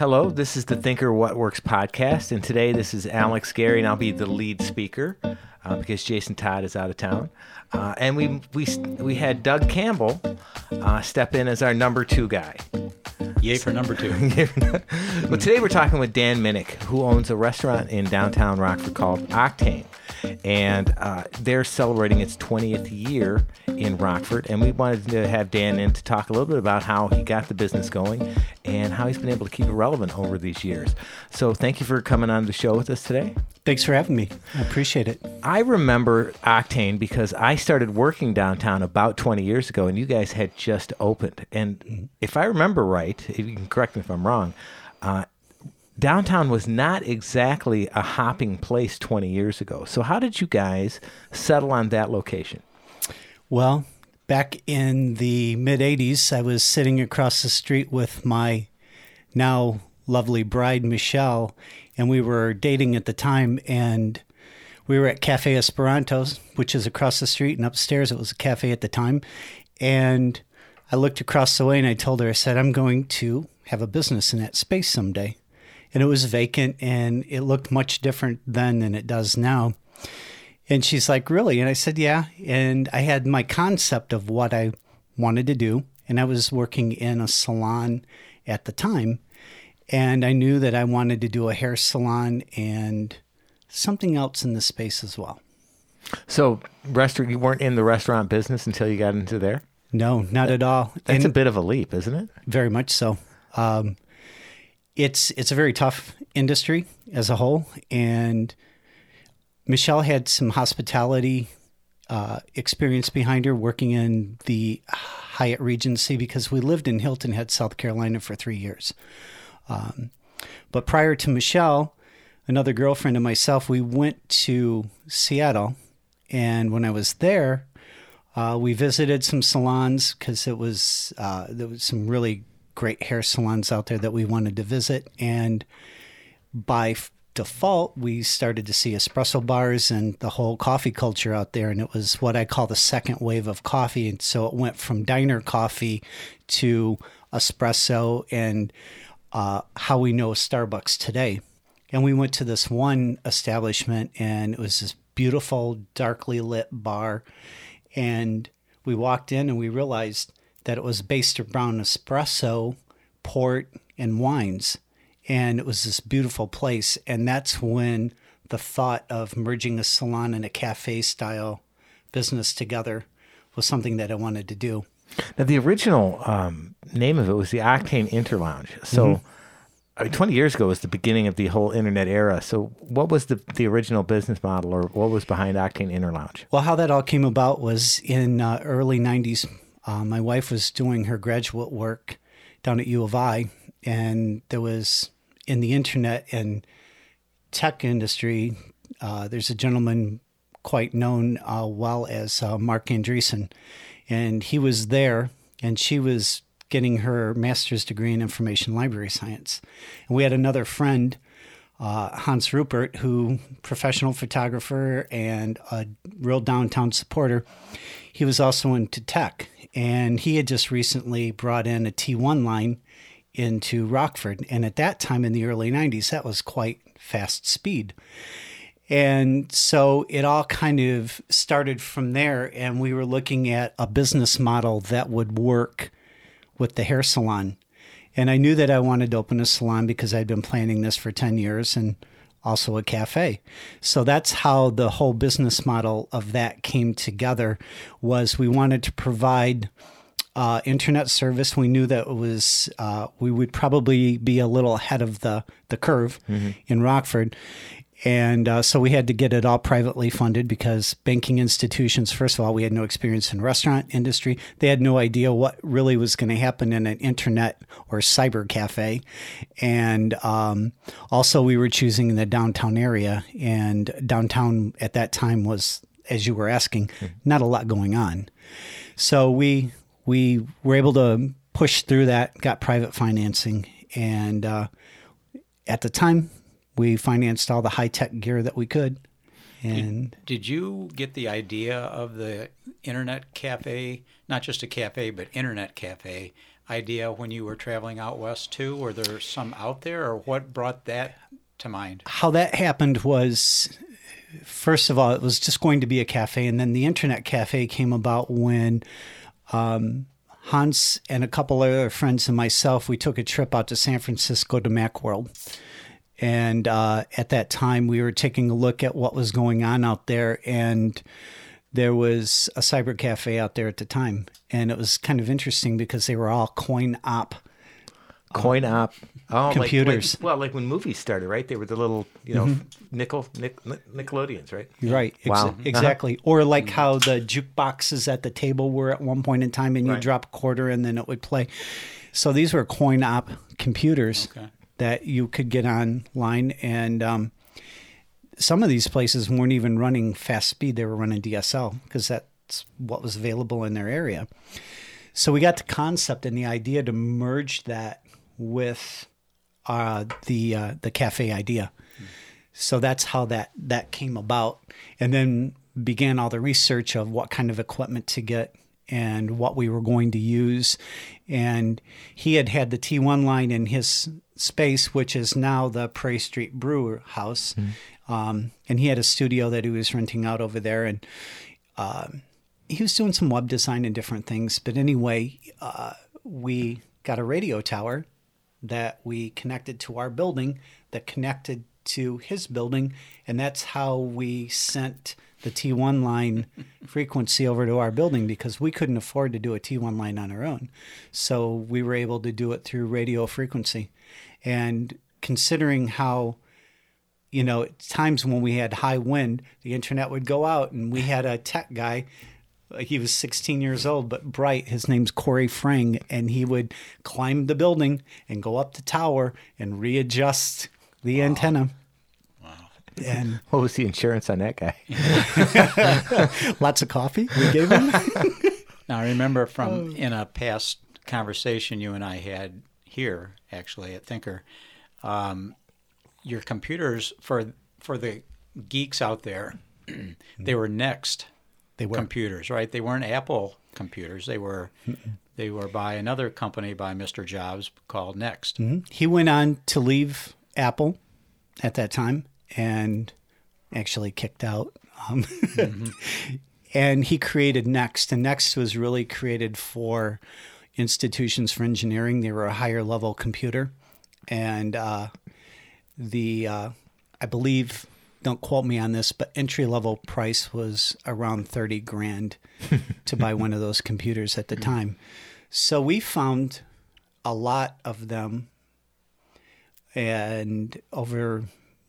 Hello, this is the Thinker What Works podcast, and today this is Alex Gary, and I'll be the lead speaker uh, because Jason Todd is out of town. Uh, and we we we had Doug Campbell uh, step in as our number two guy. Yay for number two. well, today we're talking with Dan Minnick, who owns a restaurant in downtown Rockford called Octane and uh, they're celebrating its 20th year in Rockford. And we wanted to have Dan in to talk a little bit about how he got the business going and how he's been able to keep it relevant over these years. So, thank you for coming on the show with us today. Thanks for having me. I appreciate it. I remember Octane because I started working downtown about 20 years ago, and you guys had just opened. And mm-hmm. if I remember right, if you can correct me if I'm wrong, uh, downtown was not exactly a hopping place 20 years ago. So, how did you guys settle on that location? Well, back in the mid 80s, I was sitting across the street with my now lovely bride, Michelle, and we were dating at the time. And we were at Cafe Esperantos, which is across the street, and upstairs it was a cafe at the time. And I looked across the way and I told her, I said, I'm going to have a business in that space someday and it was vacant and it looked much different then than it does now. And she's like, Really? And I said, Yeah. And I had my concept of what I wanted to do. And I was working in a salon at the time. And I knew that I wanted to do a hair salon and something else in the space as well. So, restaurant, you weren't in the restaurant business until you got into there? No, not at all. That's and a bit of a leap, isn't it? Very much so. Um, it's it's a very tough industry as a whole, and Michelle had some hospitality uh, experience behind her working in the Hyatt Regency because we lived in Hilton Head, South Carolina for three years. Um, but prior to Michelle, another girlfriend and myself, we went to Seattle. And when I was there, uh, we visited some salons because it was uh, there was some really great hair salons out there that we wanted to visit. And by default, we started to see espresso bars and the whole coffee culture out there. And it was what I call the second wave of coffee. And so it went from diner coffee to espresso and uh, how we know Starbucks today. And we went to this one establishment, and it was this beautiful, darkly lit bar. And we walked in and we realized that it was based around espresso, port, and wines. And it was this beautiful place. And that's when the thought of merging a salon and a cafe style business together was something that I wanted to do. Now, the original um, name of it was the Octane Interlounge. So, mm-hmm. I mean, 20 years ago was the beginning of the whole internet era. So, what was the, the original business model or what was behind Octane Interlounge? Well, how that all came about was in uh, early 90s, uh, my wife was doing her graduate work down at U of I, and there was in the internet and tech industry, uh, there's a gentleman quite known uh, well as uh, Marc Andreessen, and he was there, and she was getting her master's degree in information library science. And we had another friend, uh, Hans Rupert, who professional photographer and a real downtown supporter. He was also into tech, and he had just recently brought in a T1 line into Rockford. And at that time in the early 90s, that was quite fast speed. And so it all kind of started from there. And we were looking at a business model that would work with the hair salon. And I knew that I wanted to open a salon because I'd been planning this for 10 years. And also a cafe. So that's how the whole business model of that came together was we wanted to provide uh, internet service. We knew that it was uh, we would probably be a little ahead of the the curve mm-hmm. in Rockford, and uh, so we had to get it all privately funded because banking institutions, first of all, we had no experience in restaurant industry. They had no idea what really was going to happen in an internet or cyber cafe. And um, also, we were choosing the downtown area. And downtown at that time was, as you were asking, mm-hmm. not a lot going on. So we, we were able to push through that, got private financing. And uh, at the time, we financed all the high tech gear that we could. And did, did, you get the idea of the internet cafe, not just a cafe, but internet cafe, idea when you were traveling out west too? Were there some out there, or what brought that to mind? How that happened was, first of all, it was just going to be a cafe, and then the internet cafe came about when um, Hans and a couple other friends and myself we took a trip out to San Francisco to MacWorld. And uh, at that time, we were taking a look at what was going on out there, and there was a cyber cafe out there at the time, and it was kind of interesting because they were all coin op coin op oh, computers. Like, well, like when movies started, right? They were the little, you know, nickel Nic- Nic- Nickelodeons, right? Right. Ex- Wow. Uh-huh. Exactly. Or like how the jukeboxes at the table were at one point in time, and you Right. drop a quarter and then it would play. So these were coin op computers Okay. That you could get online, and um, some of these places weren't even running fast speed; they were running DSL because that's what was available in their area. So we got the concept and the idea to merge that with uh, the uh, the cafe idea. So that's how that that came about, and then began all the research of what kind of equipment to get and what we were going to use. And he had had the T1 line in his space, which is now the Prairie Street Brewer House, um, and he had a studio that he was renting out over there, and um, he was doing some web design and different things. But anyway, uh, we got a radio tower that we connected to our building that connected to his building. And that's how we sent the T1 line frequency over to our building because we couldn't afford to do a T1 line on our own. So we were able to do it through radio frequency. And considering how you know, at times when we had high wind, the internet would go out, and we had a tech guy. He was 16 years old, but bright. His name's Corey Frang, and he would climb the building and go up the tower and readjust the antenna. Wow! And What was the insurance on that guy? lots of coffee we gave him. Now, I remember Oh. from in a past conversation you and I had here, actually at Thinker, um, your computers for for the geeks out there, they were Next They were. computers, right? They weren't Apple computers. They were they were by another company by Mr. Jobs called Next. He went on to leave Apple at that time and actually kicked out. Um, and he created Next, and Next was really created for institutions for engineering. They were a higher level computer, and uh, the uh, I believe don't quote me on this, but entry level price was around thirty grand to buy one of those computers at the time. So we found a lot of them and over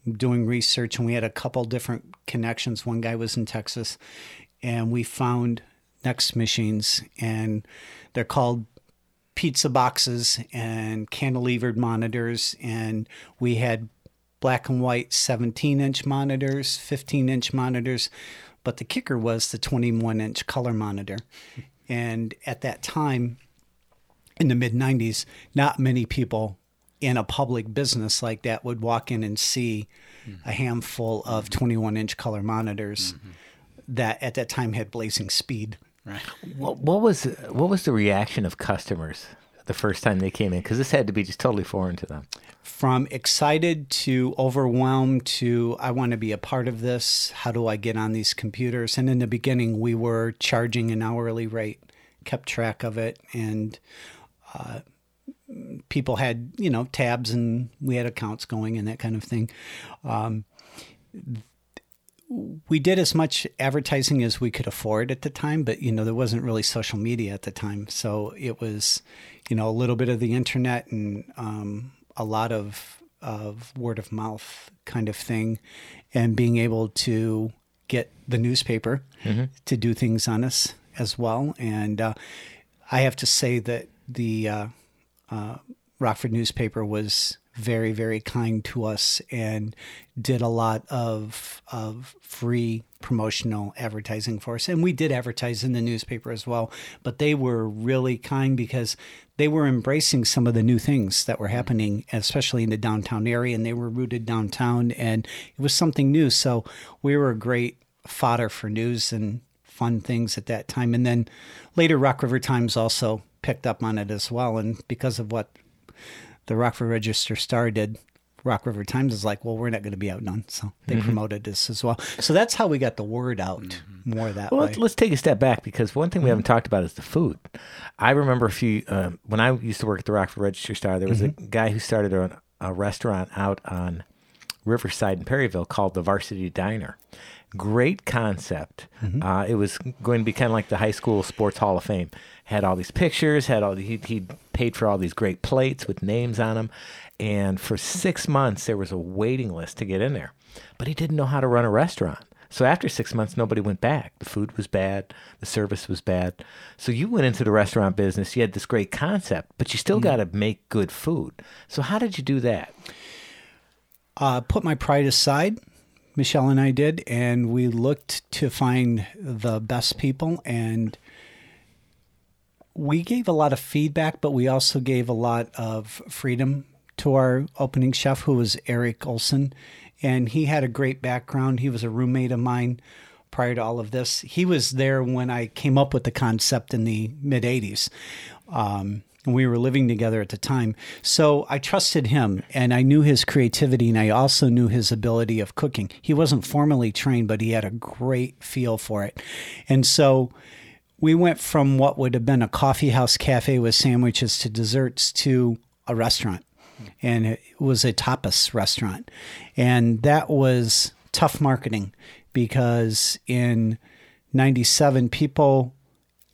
doing research and we had a couple different connections. One guy was in texas and we found next machines and they're called pizza boxes and cantilevered monitors and we had black and white 17 inch monitors 15 inch monitors but the kicker was the 21 inch color monitor. And at that time in the mid 90s, not many people in a public business like that would walk in and see mm-hmm. a handful of mm-hmm. 21 inch color monitors mm-hmm. that at that time had blazing speed. Right. What, what was what was the reaction of customers the first time they came in? Because this had to be just totally foreign to them. From excited to overwhelmed to I want to be a part of this. How do I get on these computers? And in the beginning, we were charging an hourly rate, kept track of it, and uh, people had you know tabs and we had accounts going and that kind of thing. Um, we did as much advertising as we could afford at the time, but you know there wasn't really social media at the time, so it was you know a little bit of the internet and um, a lot of of word of mouth kind of thing, and being able to get the newspaper to do things on us as well. And uh, I have to say that the uh, uh, Rockford newspaper was very, very kind to us and did a lot of of free promotional advertising for us. And we did advertise in the newspaper as well, but they were really kind because they were embracing some of the new things that were happening, especially in the downtown area, and they were rooted downtown, and it was something new. So we were a great fodder for news and fun things at that time. And then later, Rock River Times also picked up on it as well. And because of what the Rockford Register Star did, Rock River Times is like, well, we're not going to be outdone. So they Mm-hmm. promoted this as well. So that's how we got the word out more that Well, way. let's, let's take a step back because one thing we haven't talked about is the food. I remember a few um, when I used to work at the Rockford Register Star. There was a guy who started a, a restaurant out on Riverside in Perryville called the Varsity Diner. Great concept. Uh, it was going to be kind of like the high school sports hall of fame. Had all these pictures. Had all the, he he paid for all these great plates with names on them, and for six months there was a waiting list to get in there. But he didn't know how to run a restaurant. So after six months, nobody went back. The food was bad. The service was bad. So you went into the restaurant business. You had this great concept, but you still got to make good food. So how did you do that? uh, put my pride aside. Michelle and I did, and we looked to find the best people, and we gave a lot of feedback, but we also gave a lot of freedom to our opening chef, who was Eric Olson, and he had a great background. He was a roommate of mine prior to all of this. He was there when I came up with the concept in the mid '80s. Um, and we were living together at the time. So I trusted him and I knew his creativity and I also knew his ability of cooking. He wasn't formally trained, but he had a great feel for it. And so we went from what would have been a coffee house cafe with sandwiches to desserts to a restaurant. And it was a tapas restaurant. And that was tough marketing because in 97, people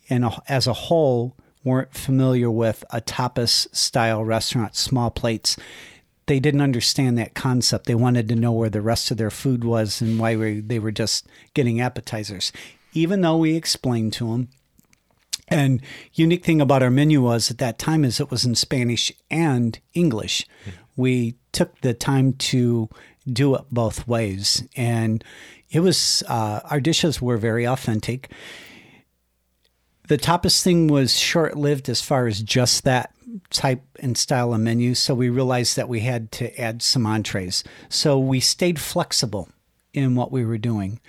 in a, as a whole weren't familiar with a tapas style restaurant, small plates. They didn't understand that concept. They wanted to know where the rest of their food was and why we, they were just getting appetizers. Even though we explained to them, and unique thing about our menu was at that time is it was in Spanish and English. We took the time to do it both ways, and it was uh, our dishes were very authentic the tapas thing was short lived as far as just that type and style of menu. So we realized that we had to add some entrees. So we stayed flexible in what we were doing.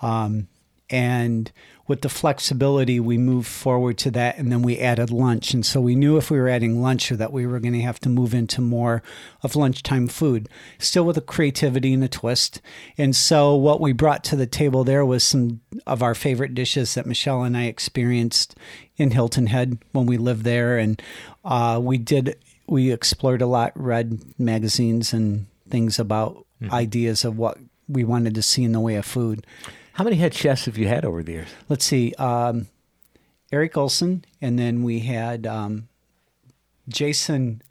Um, and with the flexibility, we moved forward to that, and then we added lunch. And so we knew if we were adding lunch, or that we were going to have to move into more of lunchtime food, still with a creativity and a twist. And so what we brought to the table there was some of our favorite dishes that Michelle and I experienced in Hilton Head when we lived there, and uh, we did we explored a lot, read magazines and things about ideas of what we wanted to see in the way of food. How many head chefs have you had over the years? Let's see, um, Eric Olson, and then we had um, Jason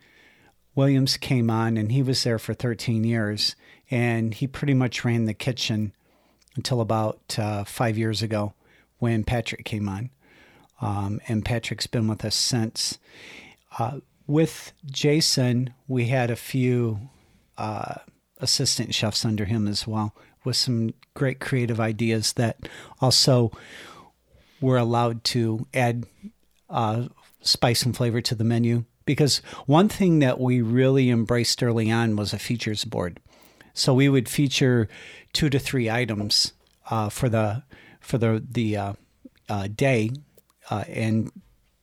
Williams came on, and he was there for 13 years, and he pretty much ran the kitchen until about uh, five years ago when Patrick came on, um, and Patrick's been with us since. Uh, with Jason, we had a few uh, assistant chefs under him as well, with some great creative ideas that also were allowed to add uh, spice and flavor to the menu. Because one thing that we really embraced early on was a features board. So we would feature two to three items uh, for the for the the uh, uh, day, uh, and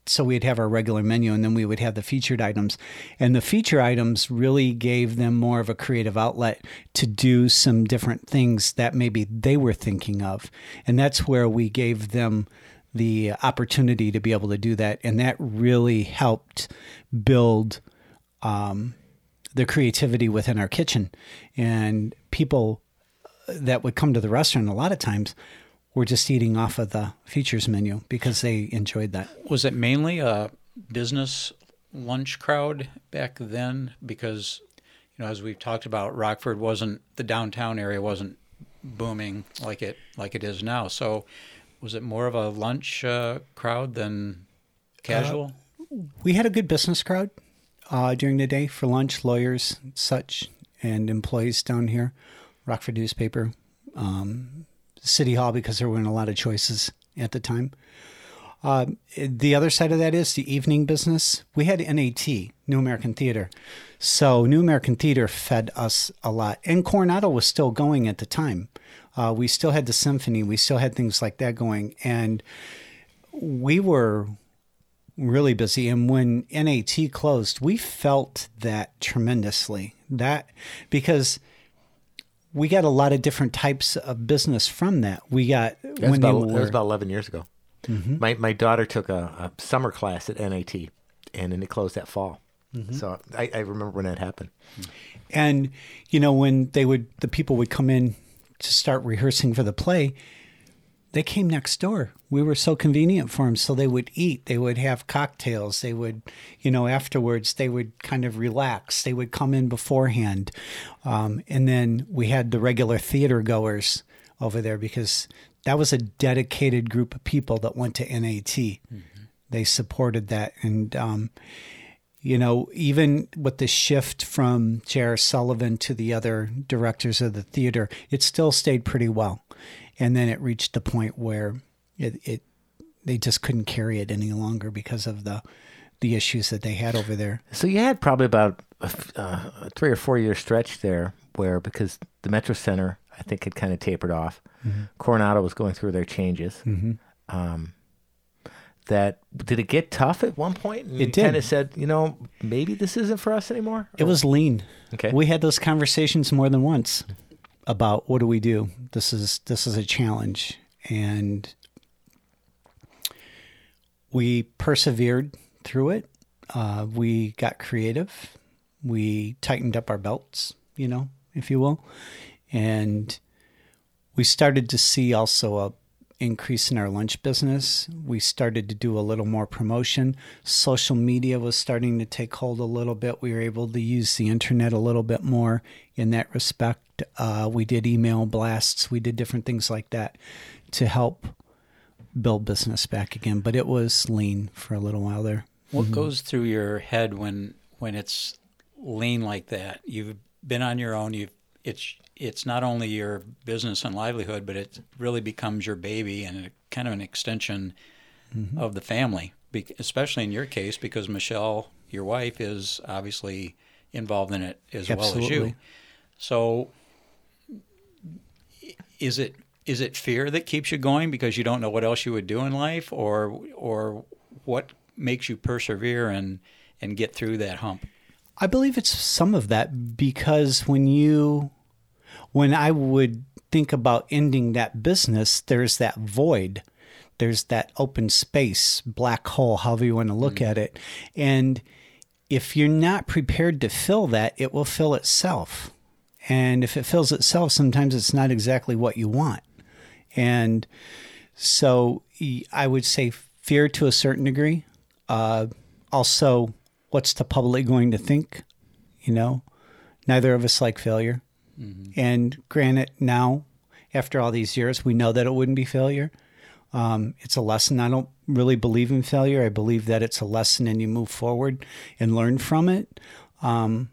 so we'd have our regular menu and then we would have the featured items. And the feature items really gave them more of a creative outlet to do some different things that maybe they were thinking of. And that's where we gave them the opportunity to be able to do that. And that really helped build um, the creativity within our kitchen. And people that would come to the restaurant a lot of times were just eating off of the features menu because they enjoyed that. Was it mainly a business lunch crowd back then? Because, you know, as we've talked about, Rockford wasn't the downtown area wasn't booming like it like it is now. So, was it more of a lunch uh, crowd than casual? We had a good business crowd uh, during the day for lunch, lawyers, such, and employees down here. Rockford newspaper, um, City Hall, because there weren't a lot of choices at the time. Uh, the other side of that is the evening business. We had NAT, New American Theater. So New American Theater fed us a lot. And Coronado was still going at the time. Uh, we still had the symphony. We still had things like that going. And we were really busy. And when NAT closed, we felt that tremendously. That because we got a lot of different types of business from that. We got That was, when about, they that were, was about 11 years ago. Mm-hmm. My, my daughter took a, a summer class at NAT, and then it closed that fall. Mm-hmm. So I, I remember when that happened. And you know, when they would the people would come in to start rehearsing for the play, they came next door. We were so convenient for them. So they would eat, they would have cocktails, they would, you know, afterwards they would kind of relax. They would come in beforehand. Um, and then we had the regular theater goers over there because that was a dedicated group of people that went to NAT. They supported that. And, um, you know, even with the shift from J.R. Sullivan to the other directors of the theater, it still stayed pretty well. And then it reached a point where it, it they just couldn't carry it any longer because of the the issues that they had over there. So you had probably about a, uh, a three or four year stretch there where, because the Metro Center, I think, had kind of tapered off. Coronado was going through their changes. Um, that did it get tough at one point? And It did. Kind of said, you know, maybe this isn't for us anymore. It was lean. Okay. We had those conversations more than once about what do we do? This is this is a challenge and we persevered through it. Uh, we got creative. We tightened up our belts, you know, if you will. And we started to see also a increase in our lunch business. We started to do a little more promotion. Social media was starting to take hold a little bit. We were able to use the internet a little bit more in that respect. Uh, we did email blasts. We did different things like that to help build business back again. But it was lean for a little while there. What goes through your head when when it's lean like that? You've been on your own. You've it's it's not only your business and livelihood, but it really becomes your baby and a, kind of an extension mm-hmm. of the family. Be, especially in your case, because Michelle, your wife, is obviously involved in it as well as you. So, is it is it fear that keeps you going because you don't know what else you would do in life, or or what makes you persevere and and get through that hump? I believe it's some of that because when you, when I would think about ending that business, there's that void, there's that open space, black hole, however you want to look at it. And if you're not prepared to fill that, it will fill itself. And if it fills itself, sometimes it's not exactly what you want. And so I would say fear to a certain degree. Uh, also, what's the public going to think? You know, neither of us like failure. And granted, now, after all these years, we know that it wouldn't be failure. Um, it's a lesson. I don't really believe in failure. I believe that it's a lesson and you move forward and learn from it. Um,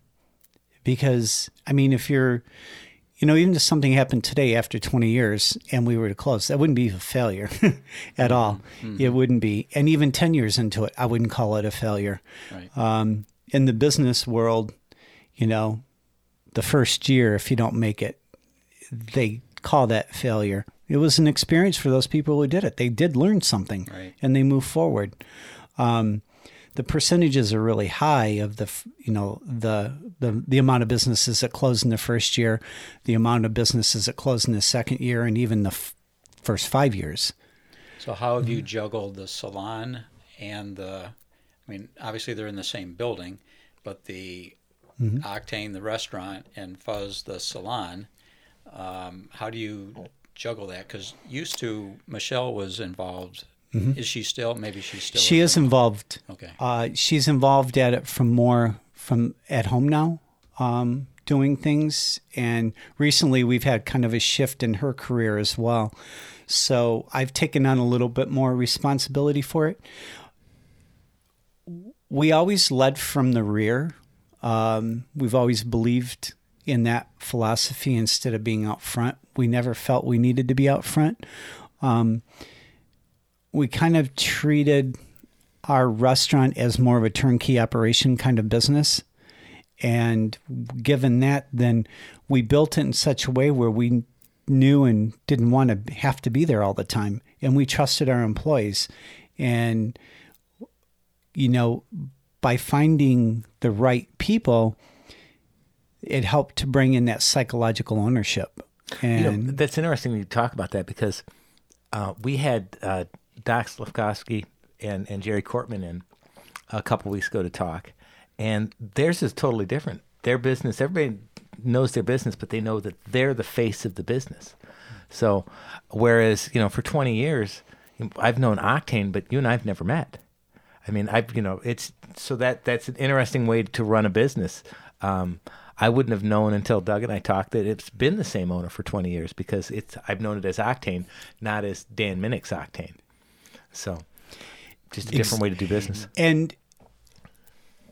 because, I mean, if you're, you know, even if something happened today after 20 years and we were to close, that wouldn't be a failure at all. It wouldn't be. And even 10 years into it, I wouldn't call it a failure. Right. Um, in the business world, you know, the first year, if you don't make it, they call that failure. It was an experience for those people who did it. They did learn something Right. and they move forward. Um, the percentages are really high of the you know the, the the amount of businesses that close in the first year, the amount of businesses that close in the second year, and even the f- first five years. So how have you juggled the salon and the? I mean, obviously they're in the same building, but the Octane, the restaurant, and Fuzz, the salon. Um, how do you juggle that? Because used to Michelle was involved. Is she still? Maybe she's still. She is involved. Okay. Uh, she's involved at it from more from at home now, um, doing things. And recently, we've had kind of a shift in her career as well. So I've taken on a little bit more responsibility for it. We always led from the rear. Um, we've always believed in that philosophy instead of being out front. We never felt we needed to be out front. Um, we kind of treated our restaurant as more of a turnkey operation kind of business. And given that, then we built it in such a way where we knew and didn't want to have to be there all the time. And we trusted our employees. And you know, by finding the right people, it helped to bring in that psychological ownership. And You know, that's interesting you talk about that because uh, we had uh, Doc Slavkovsky and, and Jerry Cortman in a couple weeks ago to talk, and theirs is totally different. Their business, everybody knows their business, but they know that they're the face of the business. So, whereas you know, for 20 years, I've known Octane, but you and I've never met. I mean, I've you know, it's so that that's an interesting way to run a business. Um, I wouldn't have known until Doug and I talked that it's been the same owner for 20 years because it's I've known it as Octane, not as Dan Minnick's Octane. So, just a different way to do business. and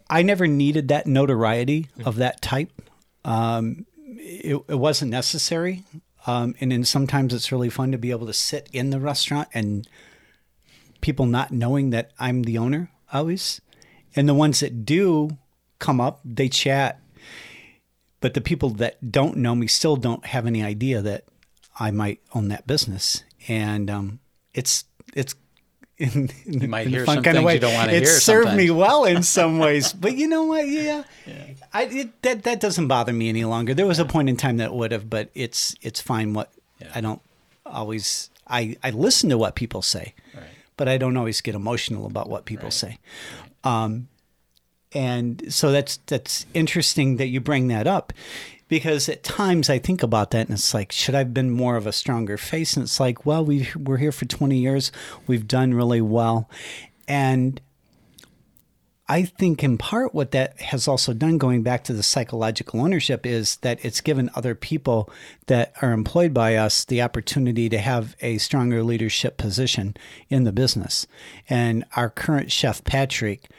I never needed that notoriety of that type. Um, it, it wasn't necessary. Um, and then sometimes it's really fun to be able to sit in the restaurant and people not knowing that I'm the owner always. And the ones that do come up, they chat. But the people that don't know me still don't have any idea that I might own that business. And um, it's it's in, in, You might in a hear fun kind of way. you don't wanna it hear served me well in some ways, but you know what? Yeah, I it, that that doesn't bother me any longer. There was a point in time that would have, but it's it's fine. What I don't always I I listen to what people say, but I don't always get emotional about what people say. Um, and so that's that's interesting that you bring that up because at times I think about that and it's like should I have been more of a stronger face? And it's like well we we're here for 20 years. We've done really well. And I think in part what that has also done going back to the psychological ownership is that it's given other people that are employed by us the opportunity to have a stronger leadership position in the business. And our current chef Patrick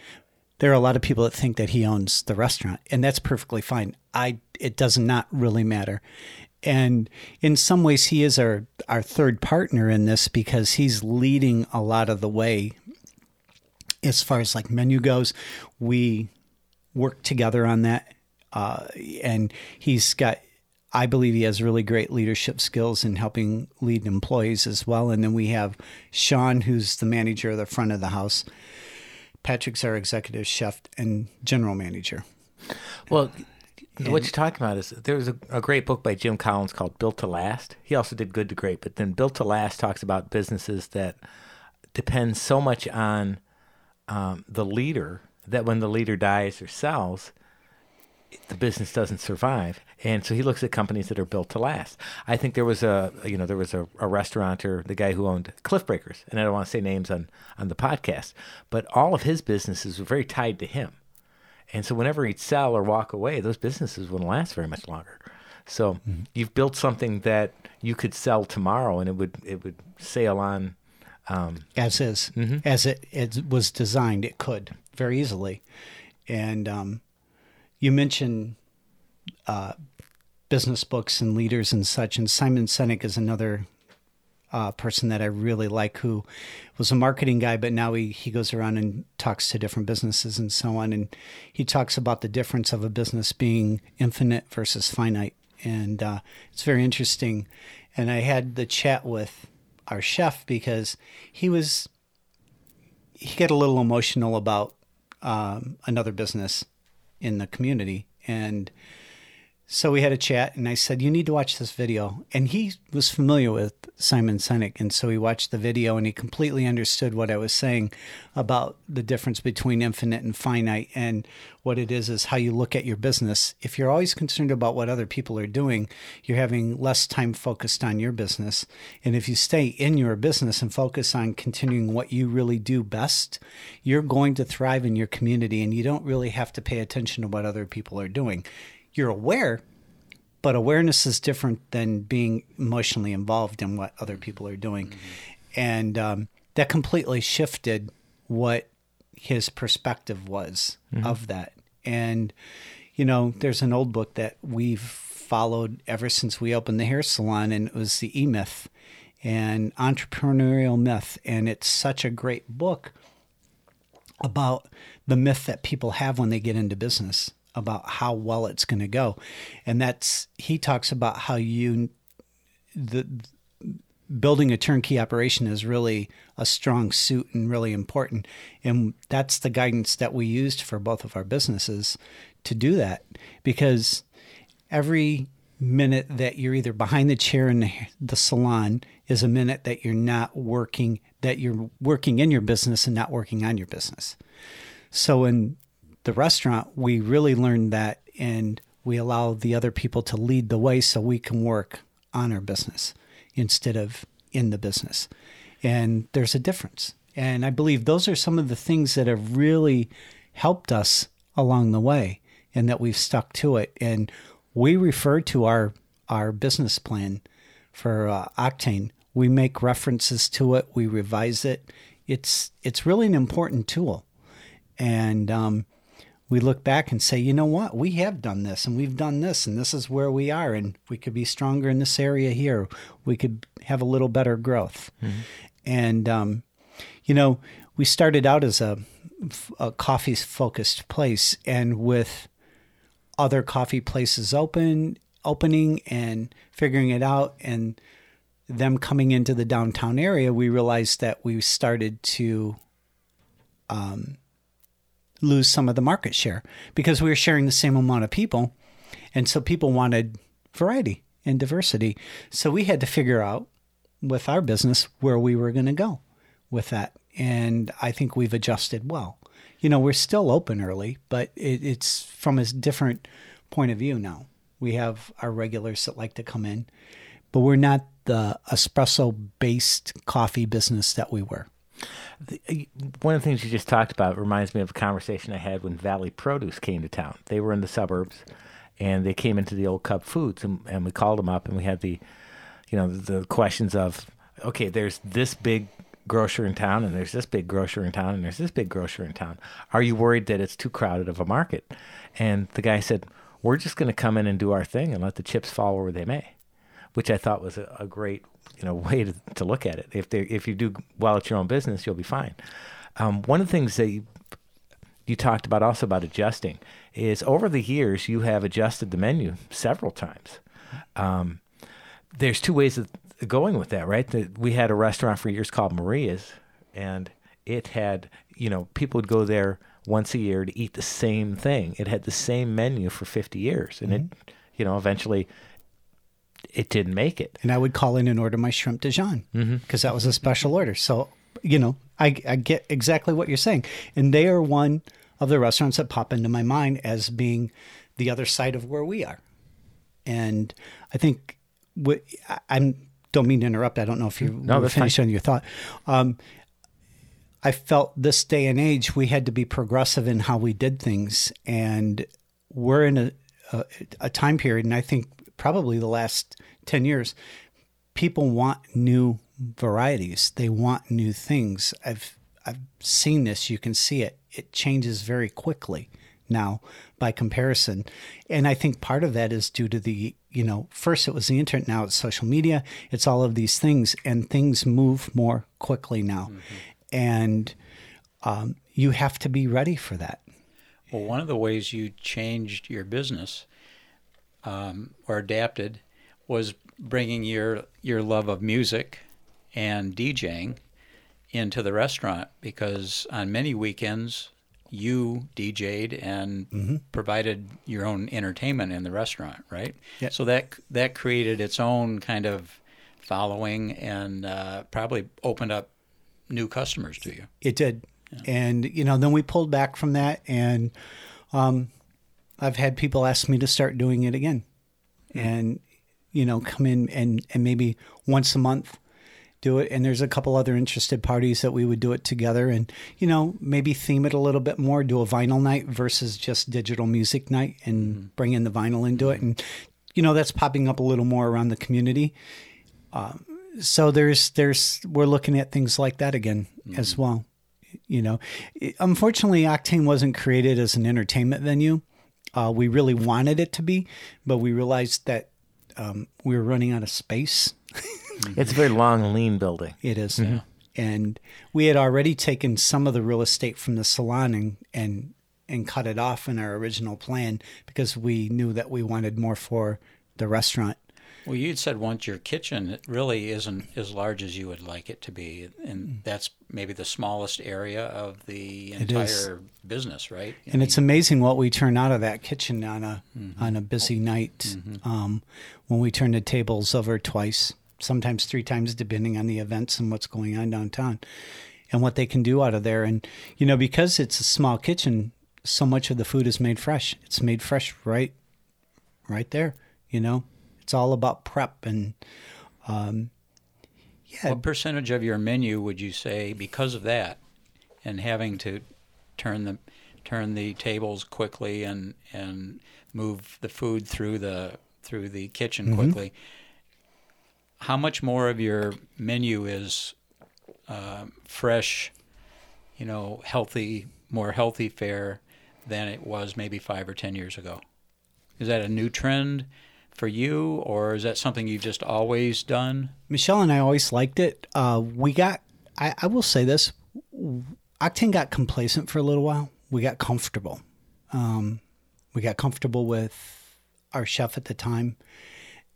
there are a lot of people that think that he owns the restaurant and that's perfectly fine. I it does not really matter. And in some ways he is our our third partner in this because he's leading a lot of the way as far as like menu goes we work together on that uh, and he's got i believe he has really great leadership skills in helping lead employees as well and then we have sean who's the manager of the front of the house Patrick's our executive chef and general manager. Well, what you're talking about is there was a, a great book by Jim Collins called Built to Last. He also did Good to Great, but then Built to Last talks about businesses that depend so much on um, the leader that when the leader dies or sells, the business doesn't survive. And so he looks at companies that are built to last. I think there was a you know there was a, a restaurateur, the guy who owned Cliffbreakers, and I don't want to say names on on the podcast, but all of his businesses were very tied to him. And so whenever he'd sell or walk away, those businesses wouldn't last very much longer. So you've built something that you could sell tomorrow, and it would it would sail on. As is, as it, it was designed, it could very easily. And um, you mentioned uh, business books and leaders and such, and Simon Sinek is another uh, person that I really like who was a marketing guy, but now he, he goes around and talks to different businesses and so on. And he talks about the difference of a business being infinite versus finite. And uh, it's very interesting. And I had the chat with our chef because he was, he got a little emotional about um, another business in the community. And so we had a chat, and I said, You need to watch this video. And he was familiar with Simon Sinek. And so he watched the video and he completely understood what I was saying about the difference between infinite and finite. And what it is, is how you look at your business. If you're always concerned about what other people are doing, you're having less time focused on your business. And if you stay in your business and focus on continuing what you really do best, you're going to thrive in your community and you don't really have to pay attention to what other people are doing you're aware, but awareness is different than being emotionally involved in what other people are doing. And um, that completely shifted what his perspective was of that. And, you know, there's an old book that we've followed ever since we opened the hair salon, and it was the E Myth and Entrepreneurial Myth. And it's such a great book about the myth that people have when they get into business about how well it's going to go and that's he talks about how you the building a turnkey operation is really a strong suit and really important. And that's the guidance that we used for both of our businesses to do that because every minute that you're either behind the chair in the, salon is a minute that you're not working, that you're working in your business and not working on your business. So in the restaurant, we really learned that and we allow the other people to lead the way so we can work on our business instead of in the business. And there's a difference. And I believe those are some of the things that have really helped us along the way and that we've stuck to it. And we refer to our our business plan for uh, Octane. We make references to it. We revise it. It's it's really an important tool, and um, we look back and say, you know what, we have done this, and we've done this, and this is where we are, and we could be stronger in this area here. We could have a little better growth, mm-hmm. and um, you know, we started out as a, a coffee focused place, and with other coffee places open opening and figuring it out and them coming into the downtown area, we realized that we started to um, lose some of the market share because we were sharing the same amount of people. And so people wanted variety and diversity. So we had to figure out with our business where we were going to go with that. And I think we've adjusted well you know, we're still open early, but it, it's from a different point of view now. We have our regulars that like to come in, but we're not the espresso based coffee business that we were. Uh, one of the things you just talked about reminds me of a conversation I had when Valli Produce came to town. They were in the suburbs, and they came into the old Cub Foods, and, and we called them up, and we had the, you know, the questions of, okay, there's this big grocer in town and there's this big grocer in town and there's this big grocer in town. Are you worried that it's too crowded of a market? And the guy said, We're just going to come in and do our thing and let the chips fall where they may, which I thought was a, a great you know way to, to look at it. If they if you do well at your own business, you'll be fine. Um, one of the things that you, you talked about also about adjusting is over the years you have adjusted the menu several times. Um, there's two ways of going with that, right? We had a restaurant for years called Maria's, and it had, you know, people would go there once a year to eat the same thing. It had the same menu for 50 years, and mm-hmm. it, you know, eventually it didn't make it. And I would call in and order my shrimp Dijon because mm-hmm. that was a special order. So, you know, I, I get exactly what you're saying. And they are one of the restaurants that pop into my mind as being the other side of where we are. And I think what, I'm don't mean to interrupt. I don't know if you no, were finished on your thought. Um, I felt this day and age we had to be progressive in how we did things, and we're in a, a, a time period, and I think probably the last ten years, people want new varieties. They want new things. I've I've seen this. You can see it. It changes very quickly now by comparison. And I think part of that is due to the, you know, first it was the internet, now it's social media, it's all of these things, and things move more quickly now. Mm-hmm. And um, you have to be ready for that. Well, one of the ways you changed your business um, or adapted was bringing your your love of music and DJing into the restaurant because on many weekends you DJ'd and mm-hmm. provided your own entertainment in the restaurant, right? Yeah. So that that created its own kind of following and uh, probably opened up new customers to you. It did, yeah. and you know, then we pulled back from that, and um, I've had people ask me to start doing it again, mm-hmm. and you know, come in and and maybe once a month do it. And there's a couple other interested parties that we would do it together and, you know, maybe theme it a little bit more, do a vinyl night versus just digital music night and mm-hmm. bring in the vinyl into it. And, you know, that's popping up a little more around the community. Um, so there's, there's, we're looking at things like that again mm-hmm. as well. You know, unfortunately, Octane wasn't created as an entertainment venue. Uh, we really wanted it to be, but we realized that um, we were running out of space. It's a very long, lean building. It is. Mm-hmm. And we had already taken some of the real estate from the salon and, and and cut it off in our original plan because we knew that we wanted more for the restaurant. Well, you'd said once your kitchen it really isn't as large as you would like it to be, and mm. that's maybe the smallest area of the entire business, right? I and it's amazing what we turn out of that kitchen on a mm-hmm. on a busy night mm-hmm. um, when we turn the tables over twice, sometimes three times, depending on the events and what's going on downtown, and what they can do out of there. And you know, because it's a small kitchen, so much of the food is made fresh. It's made fresh right, right there. You know, it's all about prep and. Um, yeah, what percentage of your menu would you say because of that, and having to turn the turn the tables quickly and and move the food through the through the kitchen Mm-hmm. quickly? How much more of your menu is uh, fresh, you know, healthy, more healthy fare than it was maybe five or ten years ago? Is that a new trend for you, or is that something you've just always done? Michelle and I always liked it. Uh, we got, I, I will say this, Octane got complacent for a little while. We got comfortable. Um, we got comfortable with our chef at the time.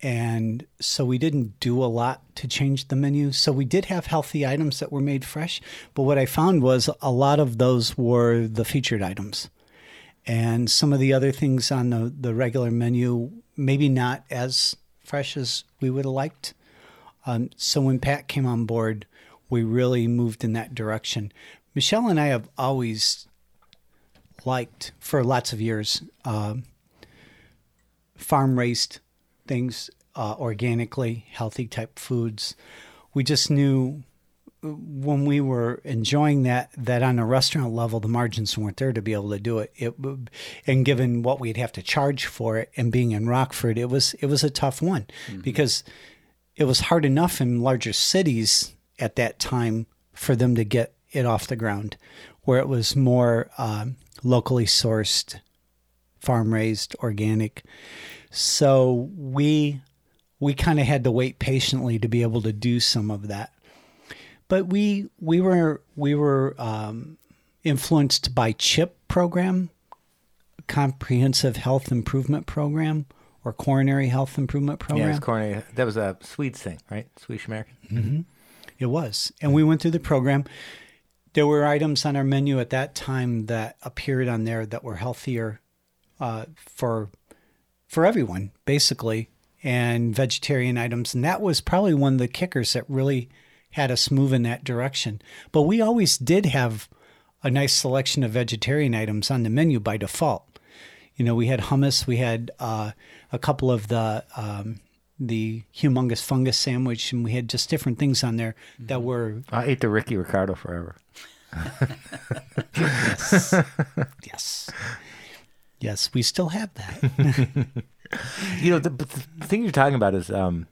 And so we didn't do a lot to change the menu. So we did have healthy items that were made fresh. But what I found was a lot of those were the featured items. And some of the other things on the, the regular menu, maybe not as fresh as we would have liked. Um, so when Pat came on board, we really moved in that direction. Michelle and I have always liked, for lots of years, um farm raised things, uh, organically healthy type foods. We just knew when we were enjoying that that on a restaurant level the margins weren't there to be able to do it. It and given what we'd have to charge for it and being in Rockford it was it was a tough one because it was hard enough in larger cities at that time for them to get it off the ground where it was more um, locally sourced farm raised organic. So we we kind of had to wait patiently to be able to do some of that but we we were we were um, influenced by CHIP program, Comprehensive Health Improvement Program, or Coronary Health Improvement Yeah, Program. it's corny. That was a Swedes thing, right? Swedish American. It was. And we went through the program. There were items on our menu at that time that appeared on there that were healthier uh, for for everyone, basically, and vegetarian items. And that was probably one of the kickers that really had us move in that direction. But we always did have a nice selection of vegetarian items on the menu by default. You know, we had hummus, we had uh, a couple of the um, the humongous fungus sandwich, and we had just different things on there that were I ate the Ricky Ricardo forever. yes, yes, Yes, we still have that. You know, the, the thing you're talking about is um,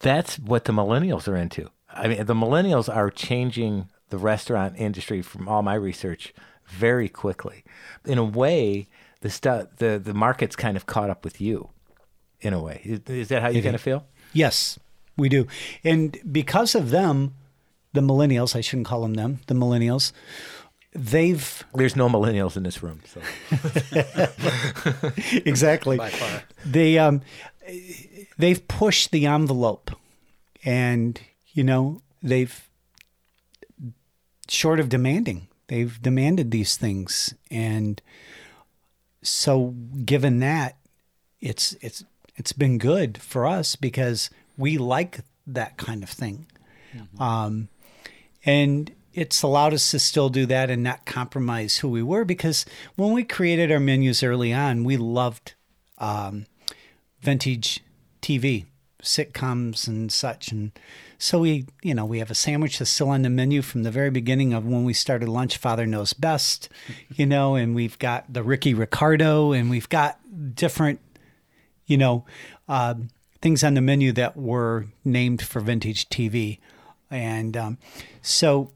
that's what the millennials are into. I mean, the millennials are changing the restaurant industry from all my research very quickly. In a way, the stu- the the market's kind of caught up with you. In a way, is, is that how you kind of feel? yes, we do, and because of them, the millennials—I shouldn't call them them—the millennials, they've There's no millennials in this room, so exactly By far. they um they've pushed the envelope and you know they've short of demanding they've demanded these things. And so given that it's it's it's been good for us because we like that kind of thing. Um and it's allowed us to still do that and not compromise who we were because when we created our menus early on we loved um, vintage TV, sitcoms and such. And so we, you know, we have a sandwich that's still on the menu from the very beginning of when we started lunch. Father knows best, you know, and we've got the Ricky Ricardo, and we've got different, you know, uh, things on the menu that were named for vintage TV, and um, so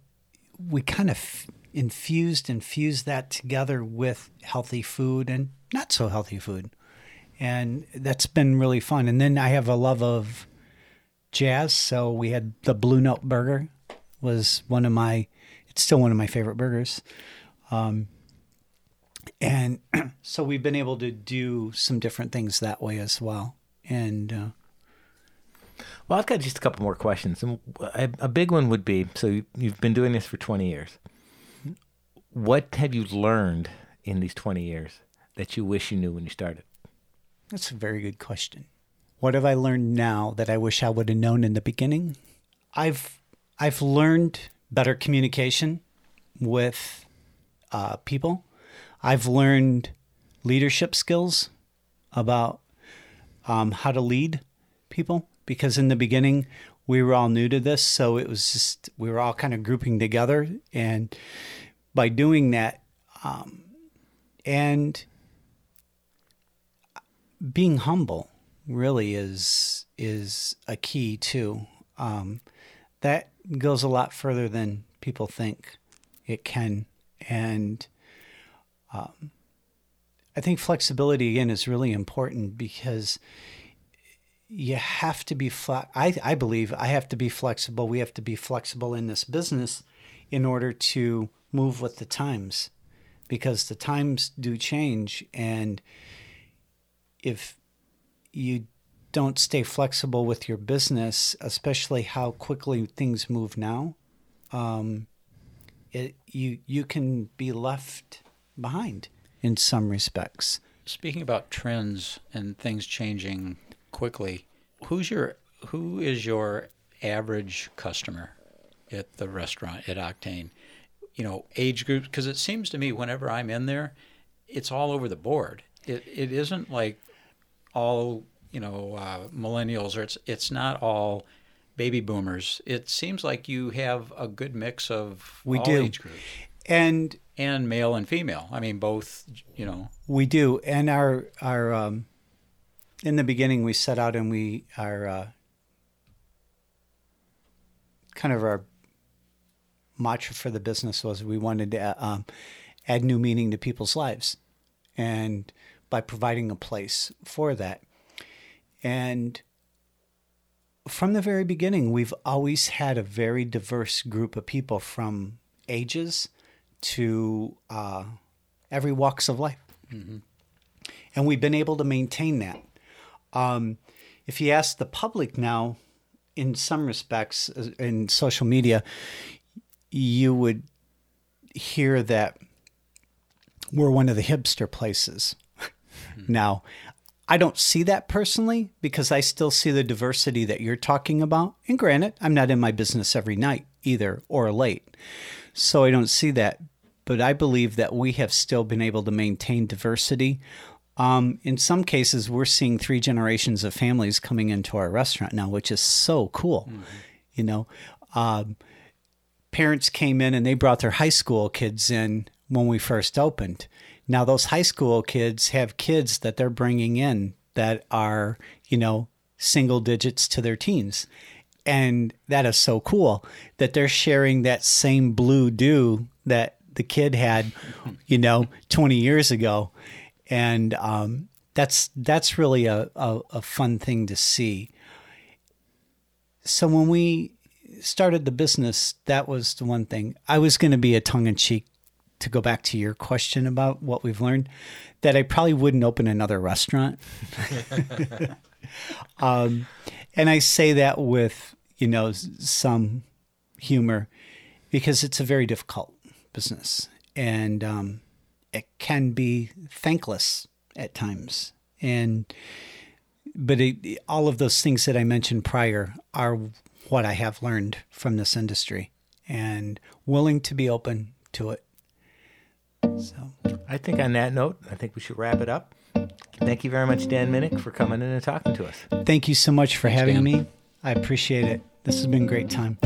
we kind of infused and fused that together with healthy food and not so healthy food and that's been really fun. And then I have a love of jazz, so we had the Blue Note Burger was one of my. It's still one of my favorite burgers, um, and so we've been able to do some different things that way as well. And uh, Well, I've got just a couple more questions. And a, a big one would be so you've been doing this for 20 years. What have you learned in these 20 years that you wish you knew when you started? That's a very good question. What have I learned now that I wish I would have known in the beginning? I've I've learned better communication with uh, people. I've learned leadership skills about um, how to lead people because in the beginning we were all new to this, so it was just we were all kind of grouping together, and by doing that, um, and being humble really is is a key too. Um, that goes a lot further than people think it can, and um, I think flexibility again is really important because you have to be fle- I, I believe I have to be flexible. We have to be flexible in this business in order to move with the times because the times do change and if you don't stay flexible with your business, especially how quickly things move now, um, it, you you can be left behind in some respects. Speaking about trends and things changing quickly, who's your who is your average customer at the restaurant at Octane? You know, age group because it seems to me whenever I'm in there, it's all over the board. It it isn't like all you know uh, millennials or it's it's not all baby boomers. It seems like you have a good mix of We all do. age groups And and male and female. I mean, both. You know, We do, and our our um, in the beginning we set out and we our uh, kind of our mantra for the business was we wanted to uh, um, add new meaning to people's lives, and by providing a place for that, and from the very beginning we've always had a very diverse group of people from ages to uh, every walks of life and we've been able to maintain that. Um, if you ask the public now, in some respects, uh, in social media, you would hear that we're one of the hipster places. Now, I don't see that personally because I still see the diversity that you're talking about. And granted, I'm not in my business every night either or late. So I don't see that. But I believe that we have still been able to maintain diversity. Um, in some cases, we're seeing three generations of families coming into our restaurant now, which is so cool. You know, um, parents came in and they brought their high school kids in when we first opened. Now, those high school kids have kids that they're bringing in that are, you know, single digits to their teens. And that is so cool that they're sharing that same blue dew that the kid had, you know, 20 years ago. And um, that's that's really a, a, a fun thing to see. So when we started the business, that was the one thing. I was going to be a tongue in cheek to go back to your question about what we've learned that I probably wouldn't open another restaurant. um, and I say that with, you know, some humor because it's a very difficult business and um, it can be thankless at times. And but it, all of those things that I mentioned prior are what I have learned from this industry and willing to be open to it. So, I think on that note, I think we should wrap it up. Thank you very much, Dan Minnick, for coming in and talking to us. thank you so much for having Dan. me. I appreciate it. This has been a great time.